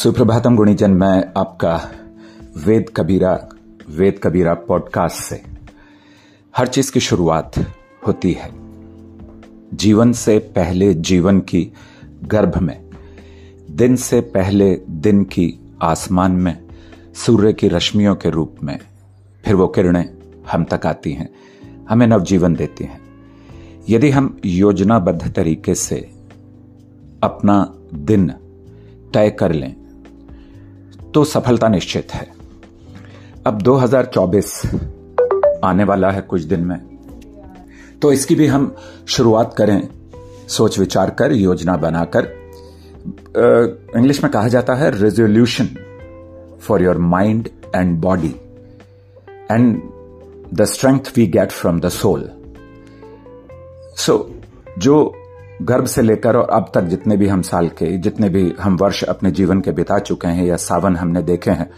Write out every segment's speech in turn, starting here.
सुप्रभातम गुणीजन, मैं आपका वेद कबीरा वेद कबीरा पॉडकास्ट से हर चीज़ की शुरुआत होती है। जीवन से पहले जीवन की गर्भ में, दिन से पहले दिन की आसमान में, सूर्य की रश्मियों के रूप में, फिर वो किरणें हम तक आती हैं, हमें नवजीवन देती हैं। यदि हम योजनाबद्ध तरीके से अपना दिन तय कर लें तो सफलता निश्चित है। अब 2024 आने वाला है कुछ दिन में। तो इसकी भी हम शुरुआत करें, सोच विचार कर, योजना बनाकर। इंग्लिश में कहा जाता है resolution for your mind and body and the strength we get from the soul so जो गर्भ से लेकर और अब तक जितने भी हम साल के, जितने भी हम वर्ष अपने जीवन के बिता चुके हैं या सावन हमने देखे हैं,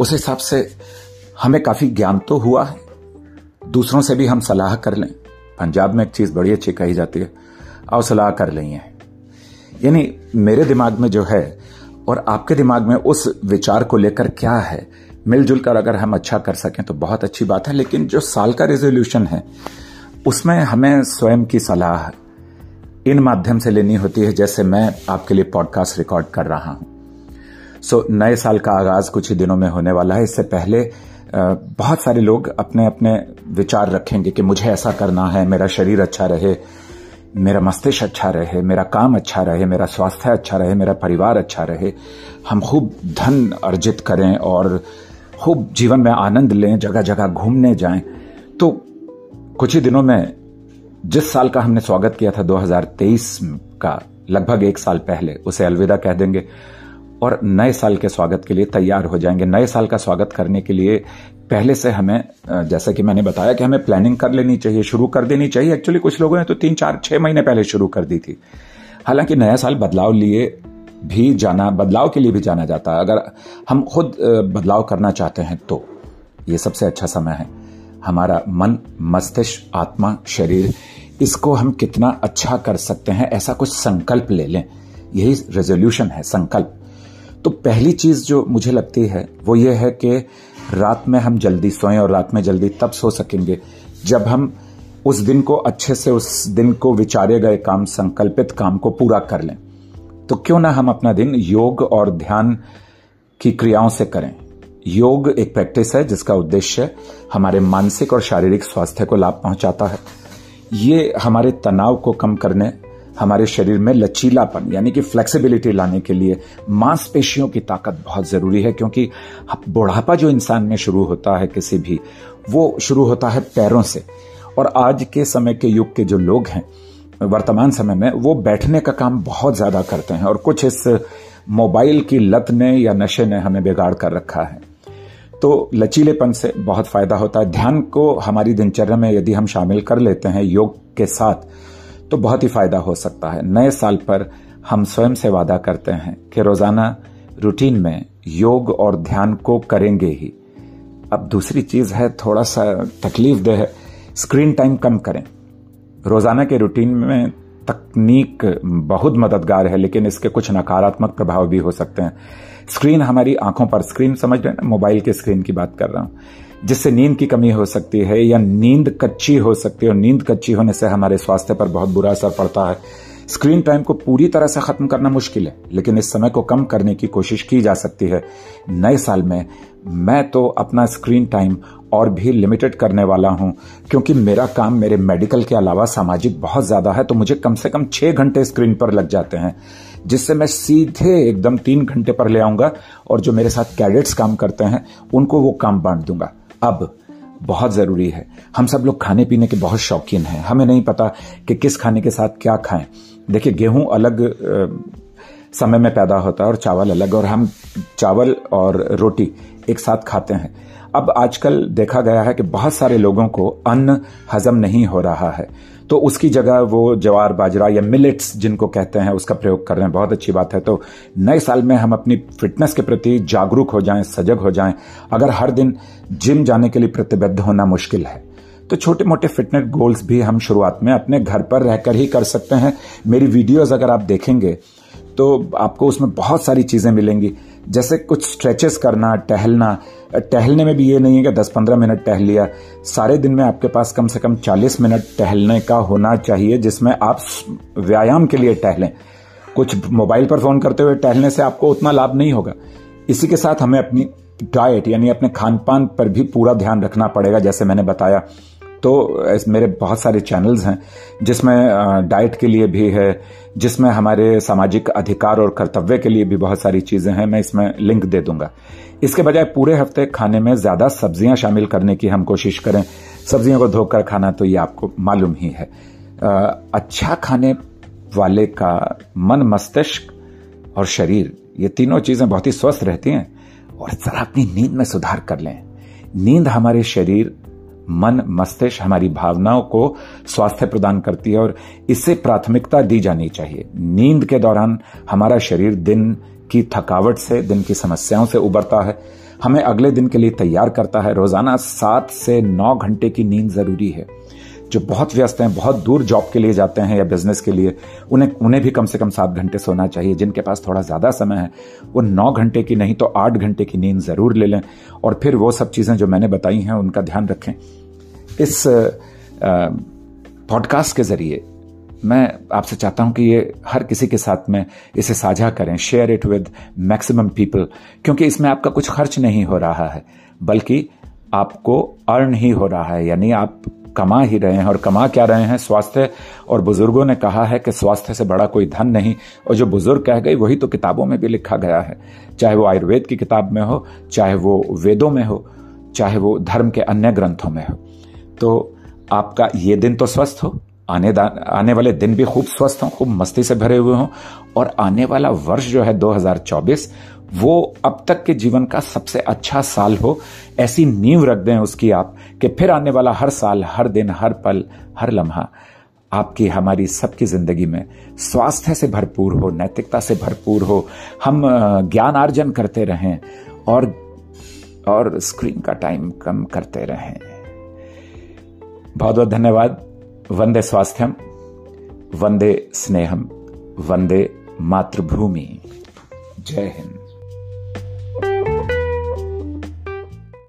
उस हिसाब से हमें काफ़ी ज्ञान तो हुआ है। दूसरों से भी हम सलाह कर लें। पंजाब में एक चीज़ बड़ी अच्छी कही जाती है, आओ सलाह कर लें यानी मेरे दिमाग में जो है और आपके दिमाग में उस विचार को लेकर क्या है मिलजुल कर अगर हम अच्छा कर सकें तो बहुत अच्छी बात है, लेकिन जो साल का रेजोल्यूशन है, उसमें हमें स्वयं की सलाह इन माध्यम से लेनी होती है जैसे मैं आपके लिए पॉडकास्ट रिकॉर्ड कर रहा हूँ। सो so, नए साल का आगाज़ कुछ ही दिनों में होने वाला है। इससे पहले बहुत सारे लोग अपने अपने विचार रखेंगे कि मुझे ऐसा करना है मेरा शरीर अच्छा रहे मेरा मस्तिष्क अच्छा रहे मेरा काम अच्छा रहे मेरा स्वास्थ्य अच्छा रहे मेरा परिवार अच्छा रहे। हम खूब धन अर्जित करें और खूब जीवन में आनंद लें जगह जगह घूमने जाएँ। तो कुछ ही दिनों में जिस साल का हमने स्वागत किया था 2023 का, लगभग एक साल पहले, उसे अलविदा कह देंगे। और नए साल के स्वागत के लिए तैयार हो जाएँगे। नए साल का स्वागत करने के लिए पहले से हमें जैसा कि मैंने बताया कि हमें प्लानिंग कर लेनी चाहिए, शुरू कर देनी चाहिए। एक्चुअली कुछ लोगों ने तो तीन, चार, छह महीने पहले शुरू कर दी थी। हालाँकि नया साल बदलाव लिए भी जाना, बदलाव के लिए भी जाना जाता है। अगर हम खुद बदलाव करना चाहते हैं तो ये सबसे अच्छा समय है। हमारा मन, मस्तिष्क, आत्मा, शरीर, इसको हम कितना अच्छा कर सकते हैं, ऐसा कुछ संकल्प ले लें। यही रेजोल्यूशन है, संकल्प। तो पहली चीज़ जो मुझे लगती है, वो ये है कि रात में हम जल्दी सोएँ और रात में जल्दी तब सो सकेंगे, जब हम उस दिन को अच्छे से, उस दिन को विचारे गए काम, संकल्पित काम को पूरा कर लें। तो क्यों ना हम अपना दिन योग और ध्यान की क्रियाओं से करें? योग एक प्रैक्टिस है जिसका उद्देश्य हमारे मानसिक और शारीरिक स्वास्थ्य को लाभ पहुंचाता है। ये हमारे तनाव को कम करने, हमारे शरीर में लचीलापन, यानी कि फ्लेक्सिबिलिटी लाने के लिए मांसपेशियों की ताकत बहुत ज़रूरी है, क्योंकि बुढ़ापा जो इंसान में शुरू होता है किसी भी, वो शुरू होता है पैरों से। और आज के समय के युग के जो लोग हैं, वर्तमान समय में, वो बैठने का काम बहुत ज़्यादा करते हैं और कुछ इस मोबाइल की लत ने या नशे ने हमें बिगाड़ कर रखा है। तो लचीलेपन से बहुत फ़ायदा होता है। ध्यान को हमारी दिनचर्या में यदि हम शामिल कर लेते हैं योग के साथ तो बहुत ही फ़ायदा हो सकता है। नए साल पर हम स्वयं से वादा करते हैं कि रोज़ाना रूटीन में योग और ध्यान को करेंगे ही। अब दूसरी चीज़ है, थोड़ा सा तकलीफ़ दे है। स्क्रीन टाइम कम करें। रोज़ाना के रूटीन में तकनीक बहुत मददगार है, लेकिन इसके कुछ नकारात्मक प्रभाव भी हो सकते हैं। स्क्रीन हमारी आँखों पर स्क्रीन समझ रहे हैं, मोबाइल के स्क्रीन की बात कर रहा हूँ। जिससे नींद की कमी हो सकती है या नींद कच्ची हो सकती है, और नींद कच्ची होने से हमारे स्वास्थ्य पर बहुत बुरा असर पड़ता है। स्क्रीन टाइम को पूरी तरह से खत्म करना मुश्किल है, लेकिन इस समय को कम करने की कोशिश की जा सकती है। नए साल में मैं तो अपना स्क्रीन टाइम और भी लिमिटेड करने वाला हूँ, क्योंकि मेरा काम मेरे मेडिकल के अलावा सामाजिक बहुत ज़्यादा है तो मुझे कम से कम छह घंटे स्क्रीन पर लग जाते हैं, जिससे मैं सीधे एकदम तीन घंटे पर ले आऊँगा और जो मेरे साथ कैडेट्स काम करते हैं, उनको वो काम बांट दूँगा। अब बहुत ज़रूरी है। हम सब लोग खाने पीने के बहुत शौकीन हैं। हमें नहीं पता कि किस खाने के साथ क्या खाएँ। देखिए, गेहूँ अलग समय में पैदा होता है और चावल अलग, और हम चावल और रोटी एक साथ खाते हैं। अब आजकल देखा गया है कि बहुत सारे लोगों को अन्न हजम नहीं हो रहा है। तो उसकी जगह वो जवार, बाजरा या मिलेट्स जिनको कहते हैं, उसका प्रयोग कर रहे हैं। बहुत अच्छी बात है। तो नए साल में हम अपनी फिटनेस के प्रति जागरूक हो जाएँ, सजग हो जाएँ। अगर हर दिन जिम जाने के लिए प्रतिबद्ध होना मुश्किल है तो छोटे मोटे फिटनेस गोल्स भी हम शुरुआत में अपने घर पर रहकर ही कर सकते हैं। मेरी वीडियोस अगर आप देखेंगे तो आपको उसमें बहुत सारी चीज़ें मिलेंगी। जैसे कुछ स्ट्रेचेस करना, टहलना। टहलने में भी ये नहीं है कि 10-15 मिनट टहल लिया। सारे दिन में आपके पास कम से कम 40 मिनट टहलने का होना चाहिए, जिसमें आप व्यायाम के लिए टहलें। कुछ मोबाइल पर फ़ोन करते हुए टहलने से आपको उतना लाभ नहीं होगा। इसी के साथ हमें अपनी डाइट यानी अपने खान पान पर भी पूरा ध्यान रखना पड़ेगा, जैसे मैंने बताया। तो मेरे बहुत सारे चैनल्स हैं, जिसमें डाइट के लिए भी है, जिसमें हमारे सामाजिक अधिकार और कर्तव्य के लिए भी बहुत सारी चीज़ें हैं, मैं इसमें लिंक दे दूँगा। इसके बजाय पूरे हफ़्ते खाने में ज़्यादा सब्ज़ियाँ शामिल करने की हम कोशिश करें। सब्जियों को धोकर खाना तो ये आपको मालूम ही है। अच्छा खाने वाले का मन, मस्तिष्क और शरीर, ये तीनों चीज़ें बहुत ही स्वस्थ रहती हैं और जरा अपनी नींद में सुधार कर लें। नींद हमारे शरीर मन, मस्तिष्क हमारी भावनाओं को स्वास्थ्य प्रदान करती है और इसे प्राथमिकता दी जानी चाहिए। नींद के दौरान हमारा शरीर दिन की थकावट से, दिन की समस्याओं से उबरता है। हमें अगले दिन के लिए तैयार करता है। रोज़ाना सात से नौ घंटे की नींद ज़रूरी है। जो बहुत व्यस्त हैं, बहुत दूर जॉब के लिए जाते हैं या बिज़नेस के लिए, उन्हें उन्हें भी कम से कम सात घंटे सोना चाहिए। जिनके पास थोड़ा ज़्यादा समय है, वो नौ घंटे की नहीं तो आठ घंटे की नींद ज़रूर ले लें। और फिर वो सब चीज़ें जो मैंने बताई हैं, उनका ध्यान रखें। इस पॉडकास्ट के ज़रिए मैं आपसे चाहता हूँ कि ये हर किसी के साथ में इसे साझा करें share it with maximum people क्योंकि इसमें आपका कुछ खर्च नहीं हो रहा है, बल्कि आपको अर्न ही हो रहा है, यानी आप कमा ही रहे हैं, और कमा क्या रहे हैं? स्वास्थ्य। और बुज़ुर्गों ने कहा है कि स्वास्थ्य से बड़ा कोई धन नहीं, और जो बुज़ुर्ग कह गए, वही तो किताबों में भी लिखा गया है। चाहे वो आयुर्वेद की किताब में हो, चाहे वो वेदों में हो, चाहे वो धर्म के अन्य ग्रंथों में हो। तो आपका ये दिन तो स्वस्थ हो। आने आने वाले दिन भी खूब स्वस्थ हों, खूब मस्ती से भरे हुए हों। और आने वाला वर्ष जो है 2024 वो अब तक के जीवन का सबसे अच्छा साल हो। ऐसी नींव रख दें उसकी आप कि फिर आने वाला हर साल, हर दिन, हर पल, हर लम्हा आपकी, हमारी सबकी ज़िंदगी में स्वास्थ्य से भरपूर हो, नैतिकता से भरपूर हो। हम ज्ञान अर्जन करते रहें और और स्क्रीन का टाइम कम करते रहें। बहुत बहुत धन्यवाद। वंदे स्वास्थ्यम वंदे स्नेहम वंदे मातृभूमि। जय हिंद।